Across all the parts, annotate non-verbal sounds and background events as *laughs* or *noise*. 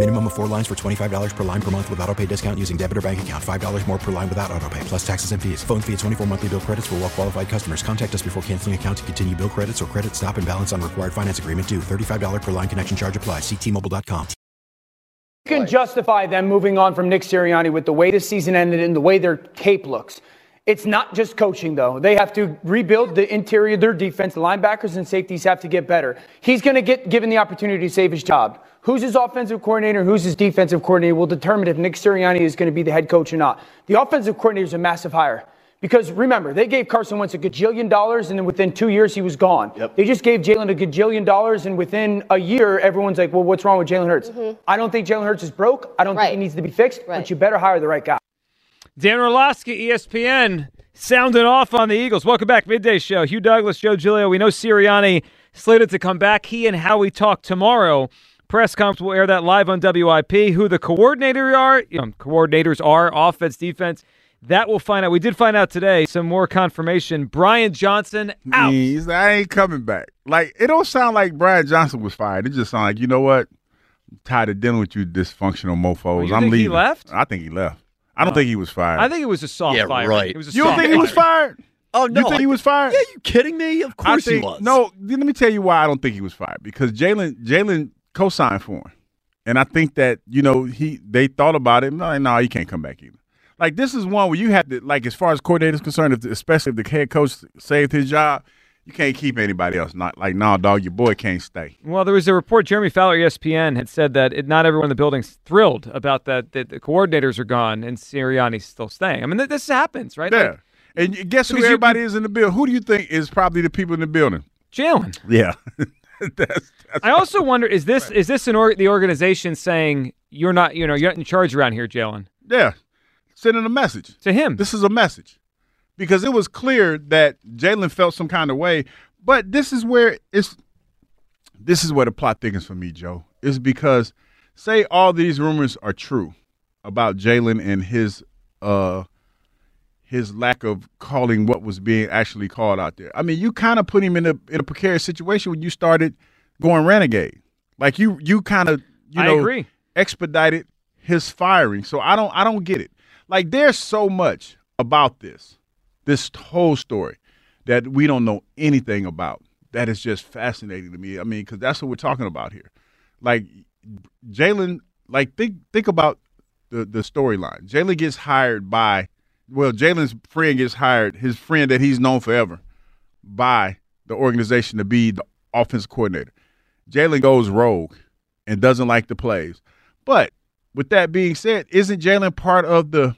Minimum of four lines for $25 per line per month with auto pay discount using debit or bank account. $5 more per line without auto pay, plus taxes and fees. Phone fee at 24 monthly bill credits for well qualified customers. Contact us before canceling account to continue bill credits or credit stop and balance on required finance agreement due. $35 per line connection charge applies. Ctmobile.com. You can justify them moving on from Nick Sirianni with the way the season ended and the way their tape looks. It's not just coaching, though. They have to rebuild the interior, their defense. The linebackers and safeties have to get better. He's going to get given the opportunity to save his job. Who's his offensive coordinator, who's his defensive coordinator will determine if Nick Sirianni is going to be the head coach or not. The offensive coordinator is a massive hire. Because remember, they gave Carson Wentz a gajillion dollars, and then within two years, he was gone. Yep. They just gave Jalen a gajillion dollars, and within a year, everyone's like, well, what's wrong with Jalen Hurts? Mm-hmm. I don't think Jalen Hurts is broke. I don't Right. think he needs to be fixed, Right. but you better hire the right guy. Dan Orlovsky, ESPN, sounding off on the Eagles. Welcome back, midday show. Hugh Douglas, Joe Giglio. We know Sirianni slated to come back. He and Howie talk tomorrow. Press conference will air that live on WIP. Who the coordinator are, you know, coordinators are, offense, defense. That we'll find out. We did find out today some more confirmation. Brian Johnson out. He's, I ain't coming back. Like it don't sound like Brian Johnson was fired. It just sounds like you know what? I'm tired of dealing with you dysfunctional mofos. Oh, you I'm think he left? I think he left. I don't think he was fired. I think it was a soft Yeah, fire. right. It was a you don't soft think he was fired? Oh no! You think he was fired? Yeah, you kidding me? Of course think, he was. No, let me tell you why I don't think he was fired. Because Jalen Jalen co-signed for him, and I think that you know he they thought about it. No, no, he can't come back either. Like this is one where you have to like as far as coordinators concerned, if, especially if the head coach saved his job, you can't keep anybody else. Not like nah, dog, your boy can't stay. Well, there was a report. Jeremy Fowler, ESPN, had said that it, not everyone in the building's thrilled about that. That the coordinators are gone and Sirianni's still staying. I mean, th- this happens, right? Yeah. Like, and guess who because you- everybody is in the building? Who do you think is probably the people in the building? Jalen. Yeah. *laughs* *laughs* that's, that's I also *laughs* wonder is this is this an or, the organization saying you're not you know you're not in charge around here, Jalen? yeah. Sending a message. To him. This is a message. Because it was clear that Jalen felt some kind of way. But this is where it's this is where the plot thickens for me, Joe. Is because say all these rumors are true about Jalen and his uh his lack of calling what was being actually called out there. I mean, you kind of put him in a in a precarious situation when you started going renegade. Like you you kind of you I know agree. expedited his firing. So I don't I don't get it. Like there's so much about this this whole story that we don't know anything about. That is just fascinating to me. I mean, because that's what we're talking about here. Like Jalen, like think think about the the storyline. Jalen gets hired by, well, Jalen's friend gets hired, his friend that he's known forever, by the organization to be the offense coordinator. Jalen goes rogue and doesn't like the plays. But with that being said, isn't Jalen part of the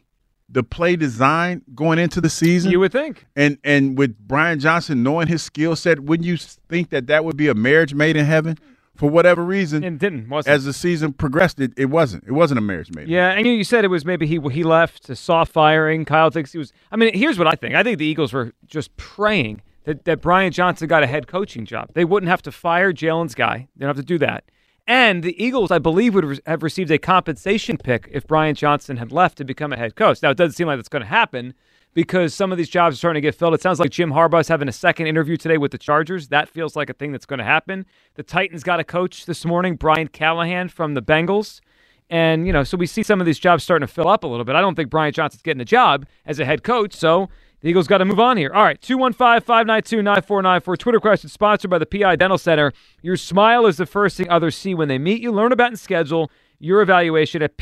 the play design going into the season? You would think. And and with Brian Johnson knowing his skill set, wouldn't you think that that would be a marriage made in heaven? For whatever reason, It didn't. Wasn't. as the season progressed, it, it wasn't. It wasn't a marriage made. Yeah, and you, you said it was maybe he he left to soft firing. Kyle thinks he was. I mean, here's what I think. I think the Eagles were just praying that, that Brian Johnson got a head coaching job. They wouldn't have to fire Jalen's guy. They don't have to do that. And the Eagles, I believe, would have received a compensation pick if Brian Johnson had left to become a head coach. Now, it doesn't seem like that's going to happen because some of these jobs are starting to get filled. It sounds like Jim Harbaugh's having a second interview today with the Chargers. That feels like a thing that's going to happen. The Titans got a coach this morning, Brian Callahan from the Bengals. And, you know, so we see some of these jobs starting to fill up a little bit. I don't think Brian Johnson's getting a job as a head coach, so the Eagles got to move on here. All right, 215 592 9494. Twitter question sponsored by the PI Dental Center. Your smile is the first thing others see when they meet you. Learn about and schedule your evaluation at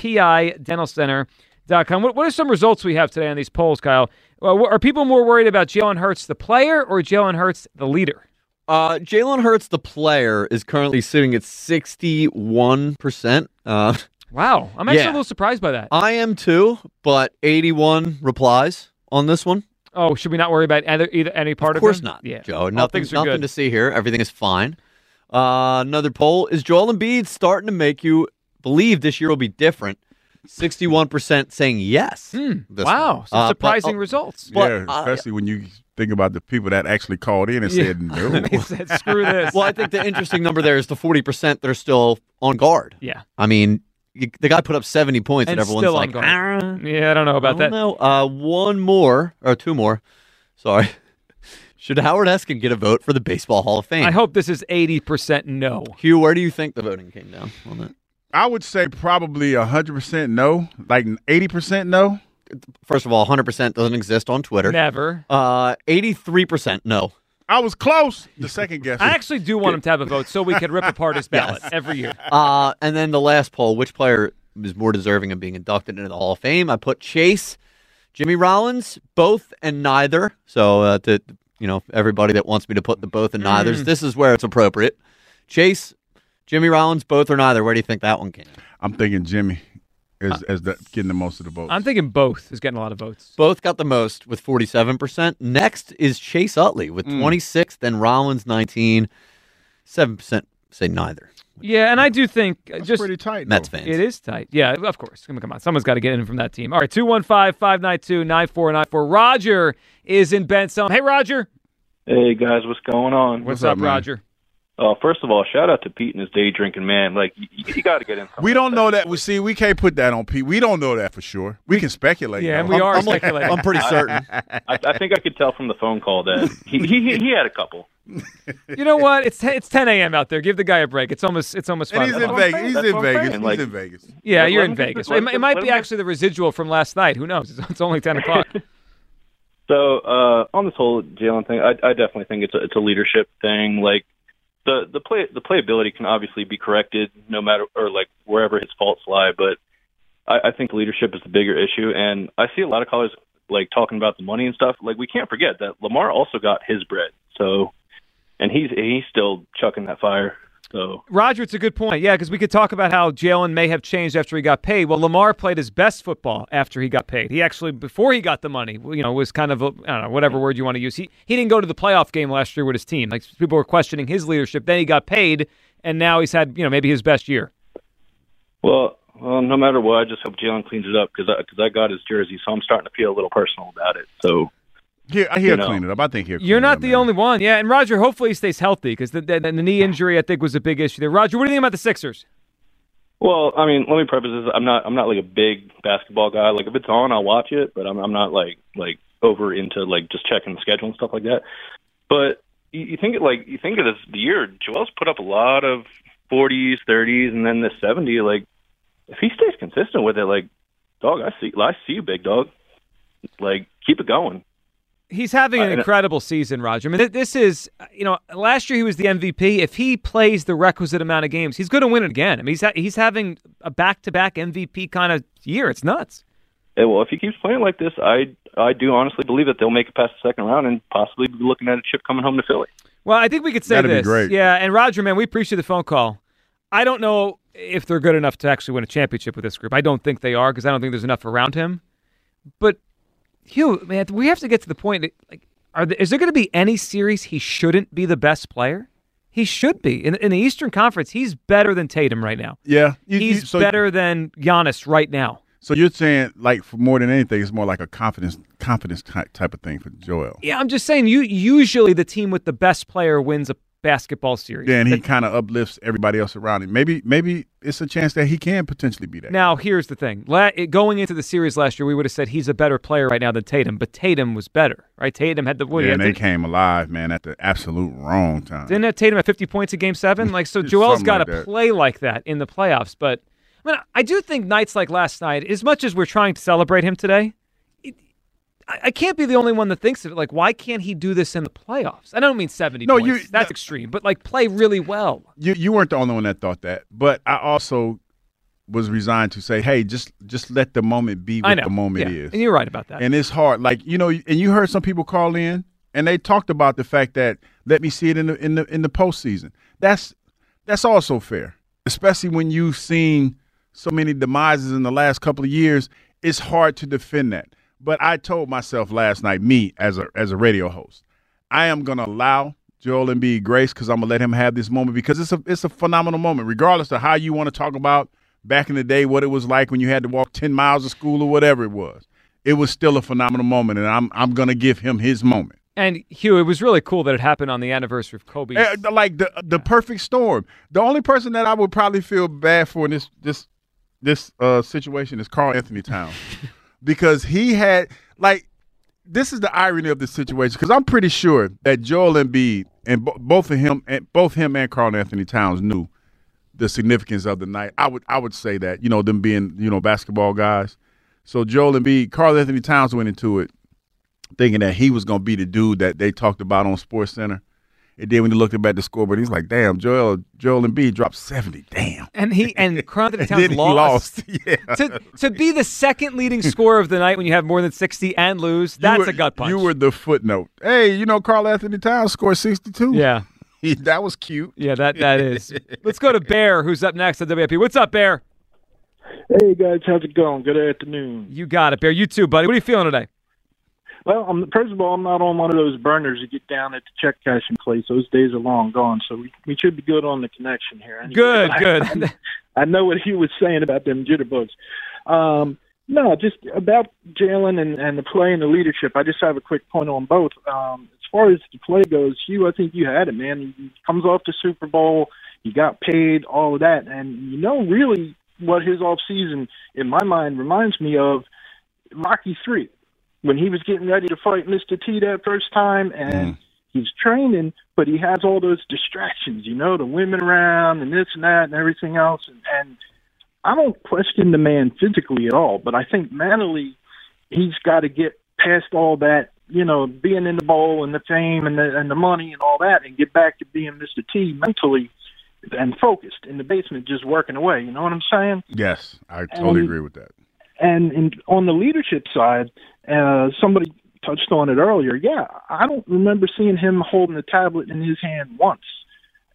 PIDentalCenter.com. What, what are some results we have today on these polls, Kyle? Uh, are people more worried about Jalen Hurts, the player, or Jalen Hurts, the leader? Uh, Jalen Hurts, the player, is currently sitting at 61%. Uh, Wow, I'm actually Yeah. a little surprised by that. I am too, but 81 replies on this one. Oh, should we not worry about either, either any part of, Of course not, Yeah, Joe. Nothing, nothing good. to see here. Everything is fine. Uh, another poll is Joel Embiid starting to make you believe this year will be different. 61% saying yes. this Hmm. wow, one. some Uh, but, surprising uh, results. But, yeah, uh, especially when you think about the people that actually called in and Yeah. said no. *laughs* they said, "Screw *laughs* this." Well, I think the interesting number there is the 40% that are still on guard. yeah, I mean, you, the guy put up 70 points, and, And everyone's still on like, guard. "Ah, yeah. I don't know about I that. don't know. Uh, one more, or two more. Sorry. *laughs* Should Howard Eskin get a vote for the Baseball Hall of Fame? I hope this is 80% no. Hugh, where do you think the voting came down on that? I would say probably 100% no, like 80% no. First of all, 100% doesn't exist on Twitter. Never. Uh, 83% no. I was close. The second guess. I actually do want him to have a vote so we can rip apart his *laughs* ballot every year. Uh, and then the last poll, which player is more deserving of being inducted into the Hall of Fame? I put Chase, Jimmy Rollins, both and neither. So uh, to you know everybody that wants me to put the both and neithers, Mm. this is where it's appropriate. Chase, Jimmy Rollins, both or neither. Where do you think that one came? I'm thinking Jimmy is as the, getting the most of the votes. I'm thinking both is getting a lot of votes. Both got the most with 47%. Next is Chase Utley with Mm. 26, then Rollins 19, 7% say neither. Yeah, and I do think uh, That's just pretty tight. Mets though. fans. It is tight. Yeah, of course. Come on, come on. Someone's got to get in from that team. All right, 215 592 9494. Roger is in Benson. Hey, Roger. Hey guys, what's going on? What's, What's up, up, man? Roger? Uh, first of all, shout out to Pete and his day drinking man. Like you, you got to get in. We don't know that. We see. We can't put that on Pete. We don't know that for sure. We can speculate. Yeah, though. and we are I'm, like- speculating. I'm pretty certain. I, I think I could tell from the phone call that he he, he had a couple. *laughs* You know what? It's it's 10 a.m. out there. Give the guy a break. It's almost it's almost And five he's in. Vegas. He's in Vegas. saying, He's like- in Vegas. Yeah, you're in Vegas. this- It, might- it might be him actually the residual from last night. Who knows? It's, *laughs* it's only 10 *laughs* o'clock. So uh, on this whole Jalen thing, I, I definitely think it's a, it's a leadership thing. Like the the play the playability can obviously be corrected no matter or like wherever his faults lie, but I, I think leadership is the bigger issue. And I see a lot of callers like talking about the money and stuff. Like we can't forget that Lamar also got his bread. So and he's he's still chucking that fire. So Roger, it's a good point. Yeah, because we could talk about how Jalen may have changed after he got paid. Well, Lamar played his best football after he got paid. He actually, before he got the money, you know, was kind of, a, I don't know, whatever word you want to use. He, he didn't go to the playoff game last year with his team. Like, people were questioning his leadership. Then he got paid, and now he's had, you know, maybe his best year. well. Well, no matter what, I just hope Jalen cleans it up because I, cause I got his jersey, so I'm starting to feel a little personal about it. So Here, he'll You know. clean it up. I think he'll. You're not up, the man. only one. Yeah, and Roger, hopefully he stays healthy because the, the, the knee injury, I think, was a big issue there. Roger, what do you think about the Sixers? Well, I mean, let me preface this. I'm not. I'm not like a big basketball guy. Like if it's on, I'll watch it. But I'm. I'm not like like over into like just checking the schedule and stuff like that. But you, you think it like you think of this the year. Joel's put up a lot of 40s, 30s, and then the 70. Like if he stays consistent with it, like dog, I see. I see you, big dog. Like keep it going. He's having an Uh, incredible season, Roger. I mean, this is, you know, last year he was the MVP. If he plays the requisite amount of games, he's going to win it again. I mean, he's ha- he's having a back-to-back MVP kind of year. It's nuts. Yeah, well, if he keeps playing like this, I I do honestly believe that they'll make it past the second round and possibly be looking at a chip coming home to Philly. Well, I think we could say That'd be this. great. Yeah, and Roger, man, we appreciate the phone call. I don't know if they're good enough to actually win a championship with this group. I don't think they are because I don't think there's enough around him. But Hugh, man, we have to get to the point. That, like, are there, is there going to be any series he shouldn't be the best player? He should be in, in the Eastern Conference. He's better than Tatum right now. Yeah, you- you- He's so- better than Giannis right now. So you're saying, like, for more than anything, it's more like a confidence, confidence type type of thing for Joel. Yeah, I'm just saying. You usually the team with the best player wins a basketball series. Yeah, and he kind of uplifts everybody else around him. Maybe, maybe it's a chance that he can potentially be that. Now, here's the thing. La- it- going into the series last year, we would have said he's a better player right now than Tatum, but Tatum was better, right? Tatum had the yeah, had and they the- came alive, man, at the absolute wrong time. Didn't have Tatum at 50 points in Game Seven? *laughs* Like, so Joel's got to that. play like that in the playoffs. But I mean, I do think nights like last night, as much as we're trying to celebrate him today, I, can't be the only one that thinks of it. Like, why can't he do this in the playoffs? I don't mean 70 No, points. you- That's extreme, but like play really well. you you weren't the only one that thought that, but I also was resigned to say, hey, just just let the moment be what the moment Yeah, is. and you're right about that. And it's hard, like you know, and you heard some people call in and they talked about the fact that let me see it in the in the in the postseason. That's that's also fair, especially when you've seen so many demises in the last couple of years. It's hard to defend that. But I told myself last night, me as a as a radio host, I am going to allow Joel Embiid grace because I'm gonna let him have this moment because it's a it's a phenomenal moment, regardless of how you want to talk about back in the day what it was like when you had to walk ten miles to school or whatever it was. It was still a phenomenal moment, and I'm I'm gonna give him his moment. And Hugh, it was really cool that it happened on the anniversary of Kobe. Eh, like the the perfect storm. The only person that I would probably feel bad for in this this this uh, situation is Karl-Anthony Towns *laughs* because he had like this is the irony of the situation because I'm pretty sure that Joel Embiid and bo- both of him and both him and Karl-Anthony Towns knew the significance of the night. I would I would say that you know them being you know basketball guys. So Joel Embiid, Karl-Anthony Towns went into it thinking that he was going to be the dude that they talked about on Sports Center. And then when he looked up at the scoreboard, he's like, "Damn, Joel Joel Embiid dropped seventy. Damn." And he and Karl-Anthony *laughs* And Towns then he lost. lost. *laughs* Yeah. To to be the second leading scorer of the night when you have more than sixty and lose, that's were- a gut punch. You were the footnote. Hey, you know Karl-Anthony Towns scored sixty two. Yeah. *laughs* that was cute. Yeah, that that is. Let's go to Bear, who's up next on WIP. What's up, Bear? Hey guys, how's it going? Good afternoon. You got it, Bear. You too, buddy. What are you feeling today? Well, I'm, first of all, I'm not on one of those burners that get down at the check cashing place. Those days are long gone, so we we should be good on the connection here. Anyway, Good, I- good. *laughs* I, know what he was saying about them jitterbugs. Um, no, just about Jalen and, and the play and the leadership. I just have a quick point on both. Um, as far as the play goes, Hugh, I think you had it, man. He comes off the Super Bowl, he got paid, all of that, and you know really what his off season, in my mind, reminds me of Rocky Three when he was getting ready to fight Mr. T that first time, and mm. he's training, but he has all those distractions, you know, the women around and this and that and everything else, and, and I don't question the man physically at all, but I think mentally he's got to get past all that, you know, being in the bowl and the fame and the and the money and all that, and get back to being Mr. T mentally and focused in the basement, just working away. You know what I'm saying? Yes, I totally And- agree with that. And in, on the leadership side, uh, somebody touched on it earlier. Yeah, I don't remember seeing him holding a tablet in his hand once.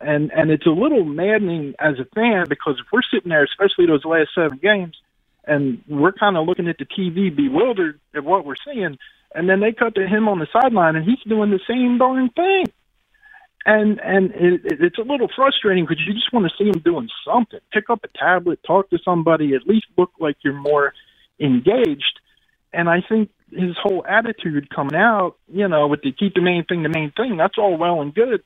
And and it's a little maddening as a fan because if we're sitting there, especially those last seven games, and we're kind of looking at the TV bewildered at what we're seeing, and then they cut to him on the sideline and he's doing the same darn thing. And and it, it, it's a little frustrating because you just want to see him doing something. Pick up a tablet, talk to somebody, at least look like you're more engaged. And I think his whole attitude coming out, you know, with the keep the main thing the main thing, that's all well and good.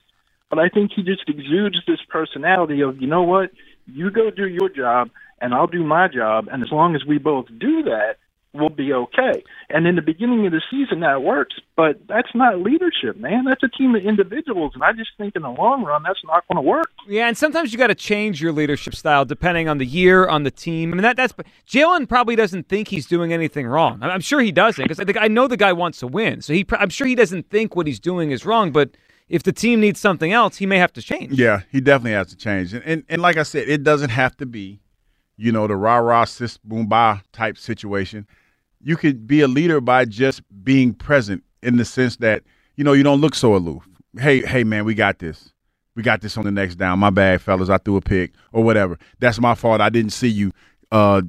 But I think he just exudes this personality of, you know what, you go do your job and I'll do my job. And as long as we both do that, we'll be okay. And in the beginning of the season, that works. But that's not leadership, man. That's a team of individuals. And I just think in the long run, that's not going to work. Yeah, and sometimes you got to change your leadership style depending on the year, on the team. I mean, that that's Jalen probably doesn't think he's doing anything wrong. I'm I'm sure he doesn't because I, I know the guy wants to win, so he I'm sure he doesn't think what he's doing is wrong. But if the team needs something else, he may have to change. Yeah, he definitely has to change. And, and and like I said, it doesn't have to be, you know, the rah rah sis boom bah type situation. You could be a leader by just being present in the sense that, you know, you don't look so aloof. Hey, hey man, we got this. We got this on the next down. My bad, fellas. I threw a pick or whatever. That's my fault. I didn't see you. Uh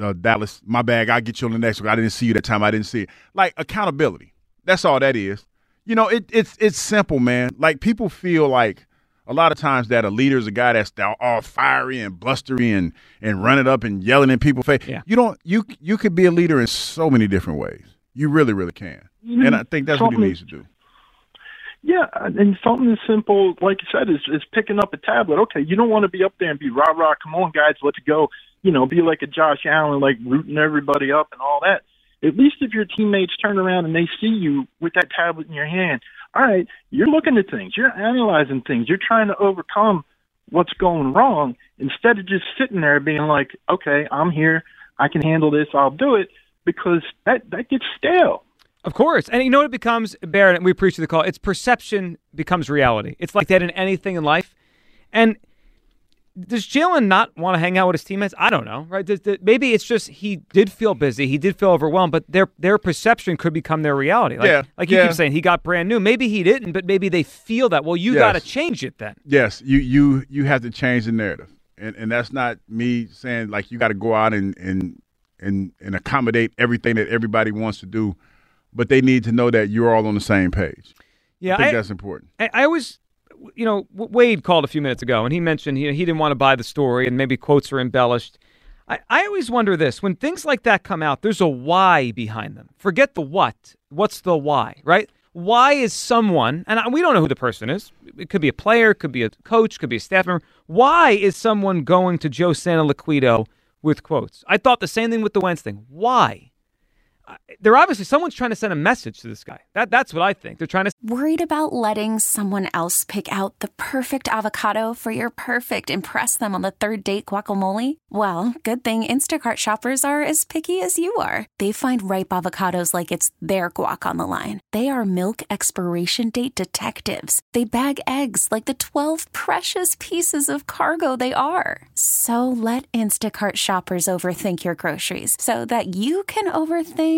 uh, Dallas, my bag. I'll get you on the next one. I didn't see you that time. I didn't see it. Like accountability. That's all that is. You know, it, it's it's simple, man. Like people feel like a lot of times that a leader is a guy that's all- all fiery and blustery and and running up and yelling in people's face. Yeah. You don't you you could be a leader in so many different ways. You really, really can. Mhm. And I think that's what he needs to do. Yeah, and something as simple, like you said, is, is picking up a tablet. Okay, you don't want to be up there and be rah rah. Come on, guys, let's go. You know, be like a Josh Allen, like rooting everybody up and all that. At least if your teammates turn around and they see you with that tablet in your hand, all right, you're looking at things, you're analyzing things, you're trying to overcome what's going wrong instead of just sitting there being like, okay, I'm here, I can handle this, I'll do it, because that that gets stale. Of course. And you know what it becomes, Barrett, we appreciate the call. It's perception becomes reality. It's like that in anything in life. And does Jalen not want to hang out with his teammates? I don't know, right? Does, does- maybe it's just he did feel busy, he did feel overwhelmed, but their their perception could become their reality. Like, Yeah, like you yeah. keep saying, he got brand new. Maybe he didn't, but maybe they feel that. Well, you Yes. got to change it then. Yes, you you you have to change the narrative, and and that's not me saying like you got to go out and and and and accommodate everything that everybody wants to do, but they need to know that you're all on the same page. Yeah, I think I- that's important. I, I was, you know, Wade called a few minutes ago, and he mentioned he, he didn't want to buy the story, and maybe quotes are embellished. I, I always wonder this when things like that come out, there's a why behind them. Forget the what. What's the why, right? Why is someone, and we don't know who the person is, it could be a player, could be a coach, could be a staff member. Why is someone going to Joe Santoliquito with quotes? I thought the same thing with the Wentz thing. Why? They're obviously, someone's trying to send a message to this guy. That, that's what I think. They're trying to Worried about letting someone else pick out the perfect avocado for your perfect impress them on the third date guacamole? Well, good thing Instacart shoppers are as picky as you are. They find ripe avocados like it's their guac on the line. They are milk expiration date detectives. They bag eggs like the 12 precious pieces of cargo they are. So let Instacart shoppers overthink your groceries so that you can overthink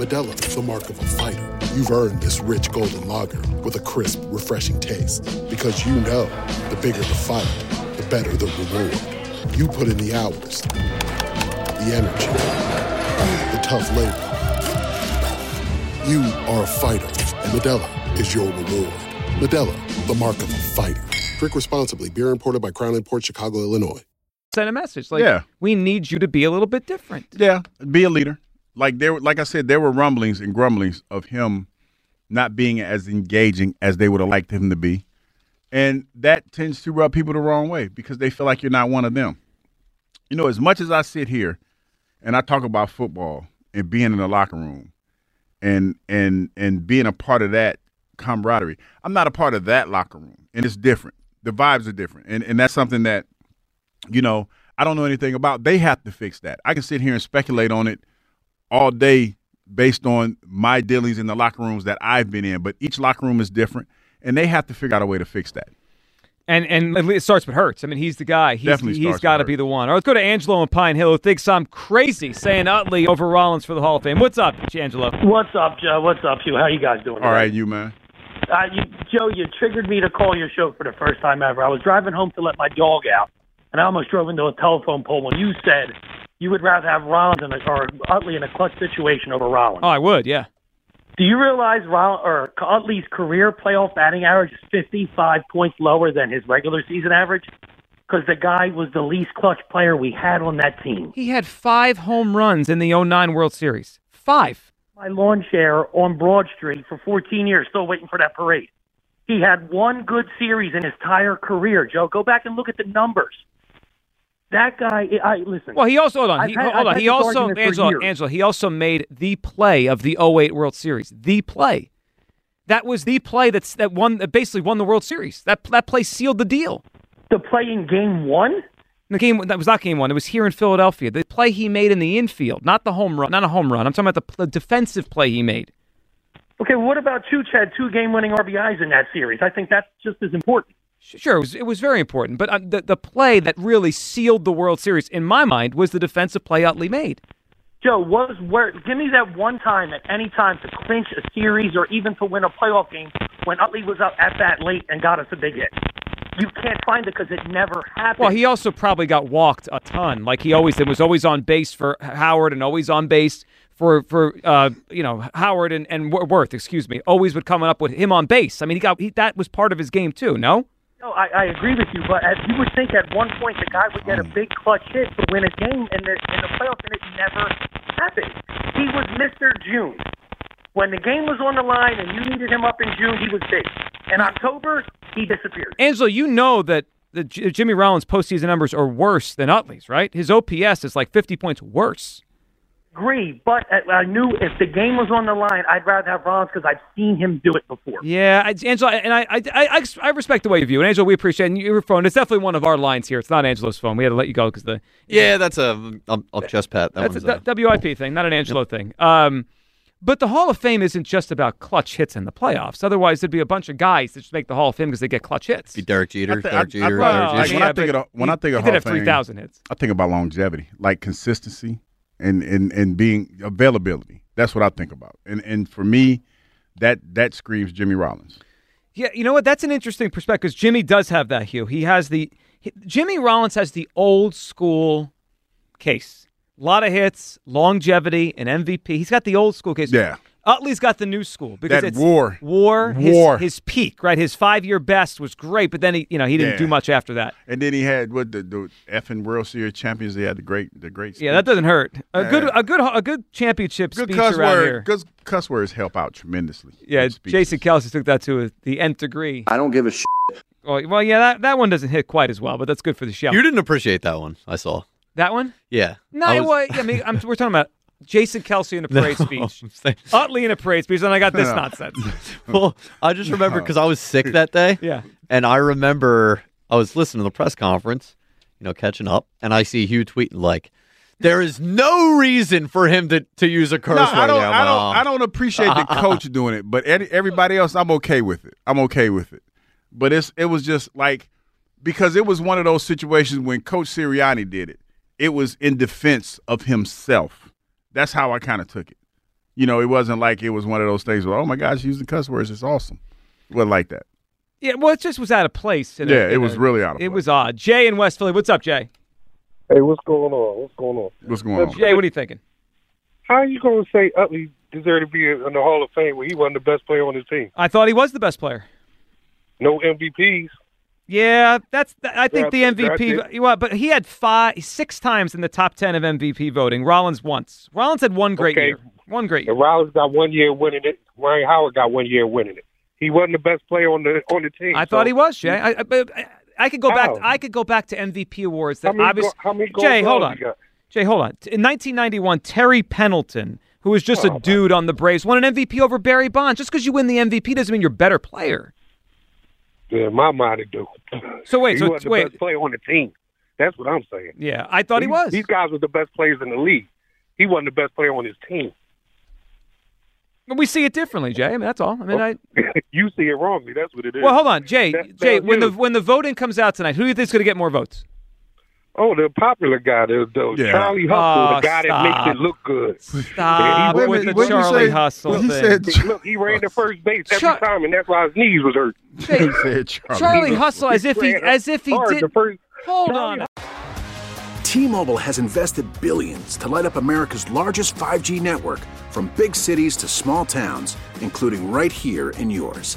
Modelo is the mark of a fighter. You've earned this rich golden lager with a crisp, refreshing taste. Because you know the bigger the fight, the better the reward. You put in the hours, the energy, the tough labor. You are a fighter, and Modelo is your reward. Modelo, the mark of a fighter. Drink responsibly. Beer imported by Crown Port Chicago, Illinois. send a message. Like, Yeah. we need you to be a little bit different. Yeah, be a leader. Like there, like I said, there were rumblings and grumblings of him not being as engaging as they would have liked him to be, and that tends to rub people the wrong way because they feel like you're not one of them. You know, as much as I sit here and I talk about football and being in the locker room and and and being a part of that camaraderie, I'm not a part of that locker room, and it's different. The vibes are different, and and that's something that you know, I don't know anything about. They have to fix that. I can sit here and speculate on it all day based on my dealings in the locker rooms that I've been in, but each locker room is different, and they have to figure out a way to fix that. And and it starts with Hurts. I mean, he's the guy. He's, Definitely he's starts got to be the one. All right, let's go to Angelo in Pine Hill, who thinks I'm crazy saying Utley over Rollins for the Hall of Fame. What's up, Angelo? What's up, Joe? What's up, Hugh? How you guys doing? All right, you man. Uh, you, Joe, you triggered me to call your show for the first time ever. I was driving home to let my dog out, and I almost drove into a telephone pole when you said you would rather have Rollins in a, or Utley in a clutch situation over Rollins. Oh, I would, yeah. Do you realize Roll- or Utley's career playoff batting average is 55 points lower than his regular season average? Because the guy was the least clutch player we had on that team. He had five home runs in the 09 World Series. Five. My lawn chair on Broad Street for 14 years, still waiting for that parade. He had one good series in his entire career, Joe. Go back and look at the numbers. That guy, I listen. Well, he also hold on. He, had- hold on. He also argument for Angelo, years. Angelo. He also made the play of the 08 World Series. The play. That was the play that's that won that basically won the World Series. That that play sealed the deal. The play in Game One. The game that was not game one. It was here in Philadelphia. The play he made in the infield, not the home run, not a home run. I'm talking about the, the defensive play he made. Okay, well, what about Chooch had two game-winning RBIs in that series? I think that's just as important. Sure, it was, it was very important, but uh, the the play that really sealed the World Series in my mind was the defensive play Utley made. Joe, was where? Give me that one time at any time to clinch a series or even to win a playoff game when Utley was up at that late and got us a big hit. You can't find it because it never happened. Well, he also probably got walked a ton, like he always did. Was always on base for Howard and always on base for for uh, you know Howard and and Werth. Excuse me, always would coming up with him on base. I mean, he got he, that was part of his game too. No. No, I, I agree with you, but as you would think at one point the guy would get a mm. big clutch hit to win a game in the in the playoffs, and it never happened. He was Mr. June. When the game was on the line and you needed him up in June, he was big. In October, he disappeared. Angelo, you know that the J- Jimmy Rollins postseason numbers are worse than Utley's, right? His OPS is like 50 points worse. Agree, but I I knew if the game was on the line, I'd rather have Rollins because I've seen him do it before. Yeah, I, Angelo, and I, I, I, I respect the way you view it. Angelo, we appreciate it. And your phone, it's definitely one of our lines here. It's not Angelo's phone. We had to let you go because the Yeah, that's a. I'll, I'll just pat that that's one's a a, WIP thing, not an Angelo thing. Um, but the Hall of Fame isn't just about clutch hits in the playoffs. Otherwise, there'd be a bunch of guys that just make the Hall of Fame because they get clutch hits. Be Derek Jeter, I thi- Derek Jeter, I- Derek well, Jeter. Like when Yeah, I think of the, when he- I think of he did Hall have of Fame, 3,000 hits. I think about longevity, like consistency and and and being availability. That's what I think about. And and for me, that that screams Jimmy Rollins. Yeah, you know what? That's an interesting perspective because Jimmy does have that Hugh. He has the he- Jimmy Rollins has the old school case. A lot of hits, longevity, and MVP. He's got the old school case. Yeah. Utley's got the new school because That it's war. war, War. his peak, right? His five year best was great, but then he, you know, he didn't Yeah. do much after that. And then he had what the, the effing World Series champions. They had the great the great. Yeah, that doesn't hurt. A Yeah. good, a good, a good championship good speech cuss around word. here. Good cuss words help out tremendously. Yeah, Jason Kelce took that to the nth degree. I don't give a shit. Well, well, yeah, that, that one doesn't hit quite as well, but that's good for the show. You didn't appreciate that one. I saw. that one? Yeah. No, I I was- I mean, I'm, we're talking about Jason Kelce in a *laughs* No, parade speech, *laughs* I'm saying- Utley in a parade speech, and I got this No. nonsense. *laughs* well, I just remember because I was sick that day. Yeah. And I remember I was listening to the press conference, you know, catching up, and I see Hugh tweeting like, "There is no reason for him to, to use a curse No, word." I don't. I'm I don't. I don't appreciate the coach doing it, but everybody else, I'm okay with it. I'm okay with it. But it's it was just like because it was one of those situations when Coach Sirianni did it. It was in defense of himself. That's how I kind of took it. You know, it wasn't like it was one of those things where, oh my gosh, using cuss words, it's awesome. It wasn't like that. Yeah, well, it just was out of place. in a- Yeah, it was a- really out of It was odd. Jay in West Philly, what's up, Jay? Hey, what's going on? What's going on? What's going on? Jay, what are you thinking? How are you going to say Utley deserved to be in the Hall of Fame when he wasn't the best player on his team? I thought he was the best player. No MVPs. Yeah, that's. I think the that's MVP. Well, but he had five, six times in the top ten of MVP voting. Rollins once. Rollins had one great Okay. year. One great year. And Rollins got one year winning it. Ryan Howard got one year winning it. He wasn't the best player on the on the team. I thought he was, Jay. I, I, I- I could go How? back. I could go back to MVP awards. That How many obvious- go- how many gold Jay, hold on. Jay, hold on. In 1991, Terry Pendleton, who was just Oh, a dude on the Braves, won an MVP over Barry Bonds. Just because you win the MVP doesn't mean you're a better player. Yeah, in my mind, it do. So wait, he so wasn't the wait. best player on the team. That's what I'm saying. Yeah, I thought he These- was. These guys were the best players in the league. He wasn't the best player on his team. But we see it differently, Jay. I mean, that's all. I mean, I. *laughs* you see it wrongly. That's what it is. Well, hold on, Jay. Jay, when the when the voting comes out tonight, who do you think's going to get more votes? Oh, the popular guy, the, the Yeah. Charlie Hustle, Oh, the guy stop. that makes it look good. Stop Yeah, he with ran- the he ran- Charlie Hustle he thing. said- Look, he ran to first base every Char- time, and that's why his knees was hurt. *laughs* Jay, said Charlie. Charlie Hustle, as if he ran as if he did. the first- Hold Charlie on. T-Mobile has invested billions to light up America's largest 5G network from big cities to small towns, including right here in yours.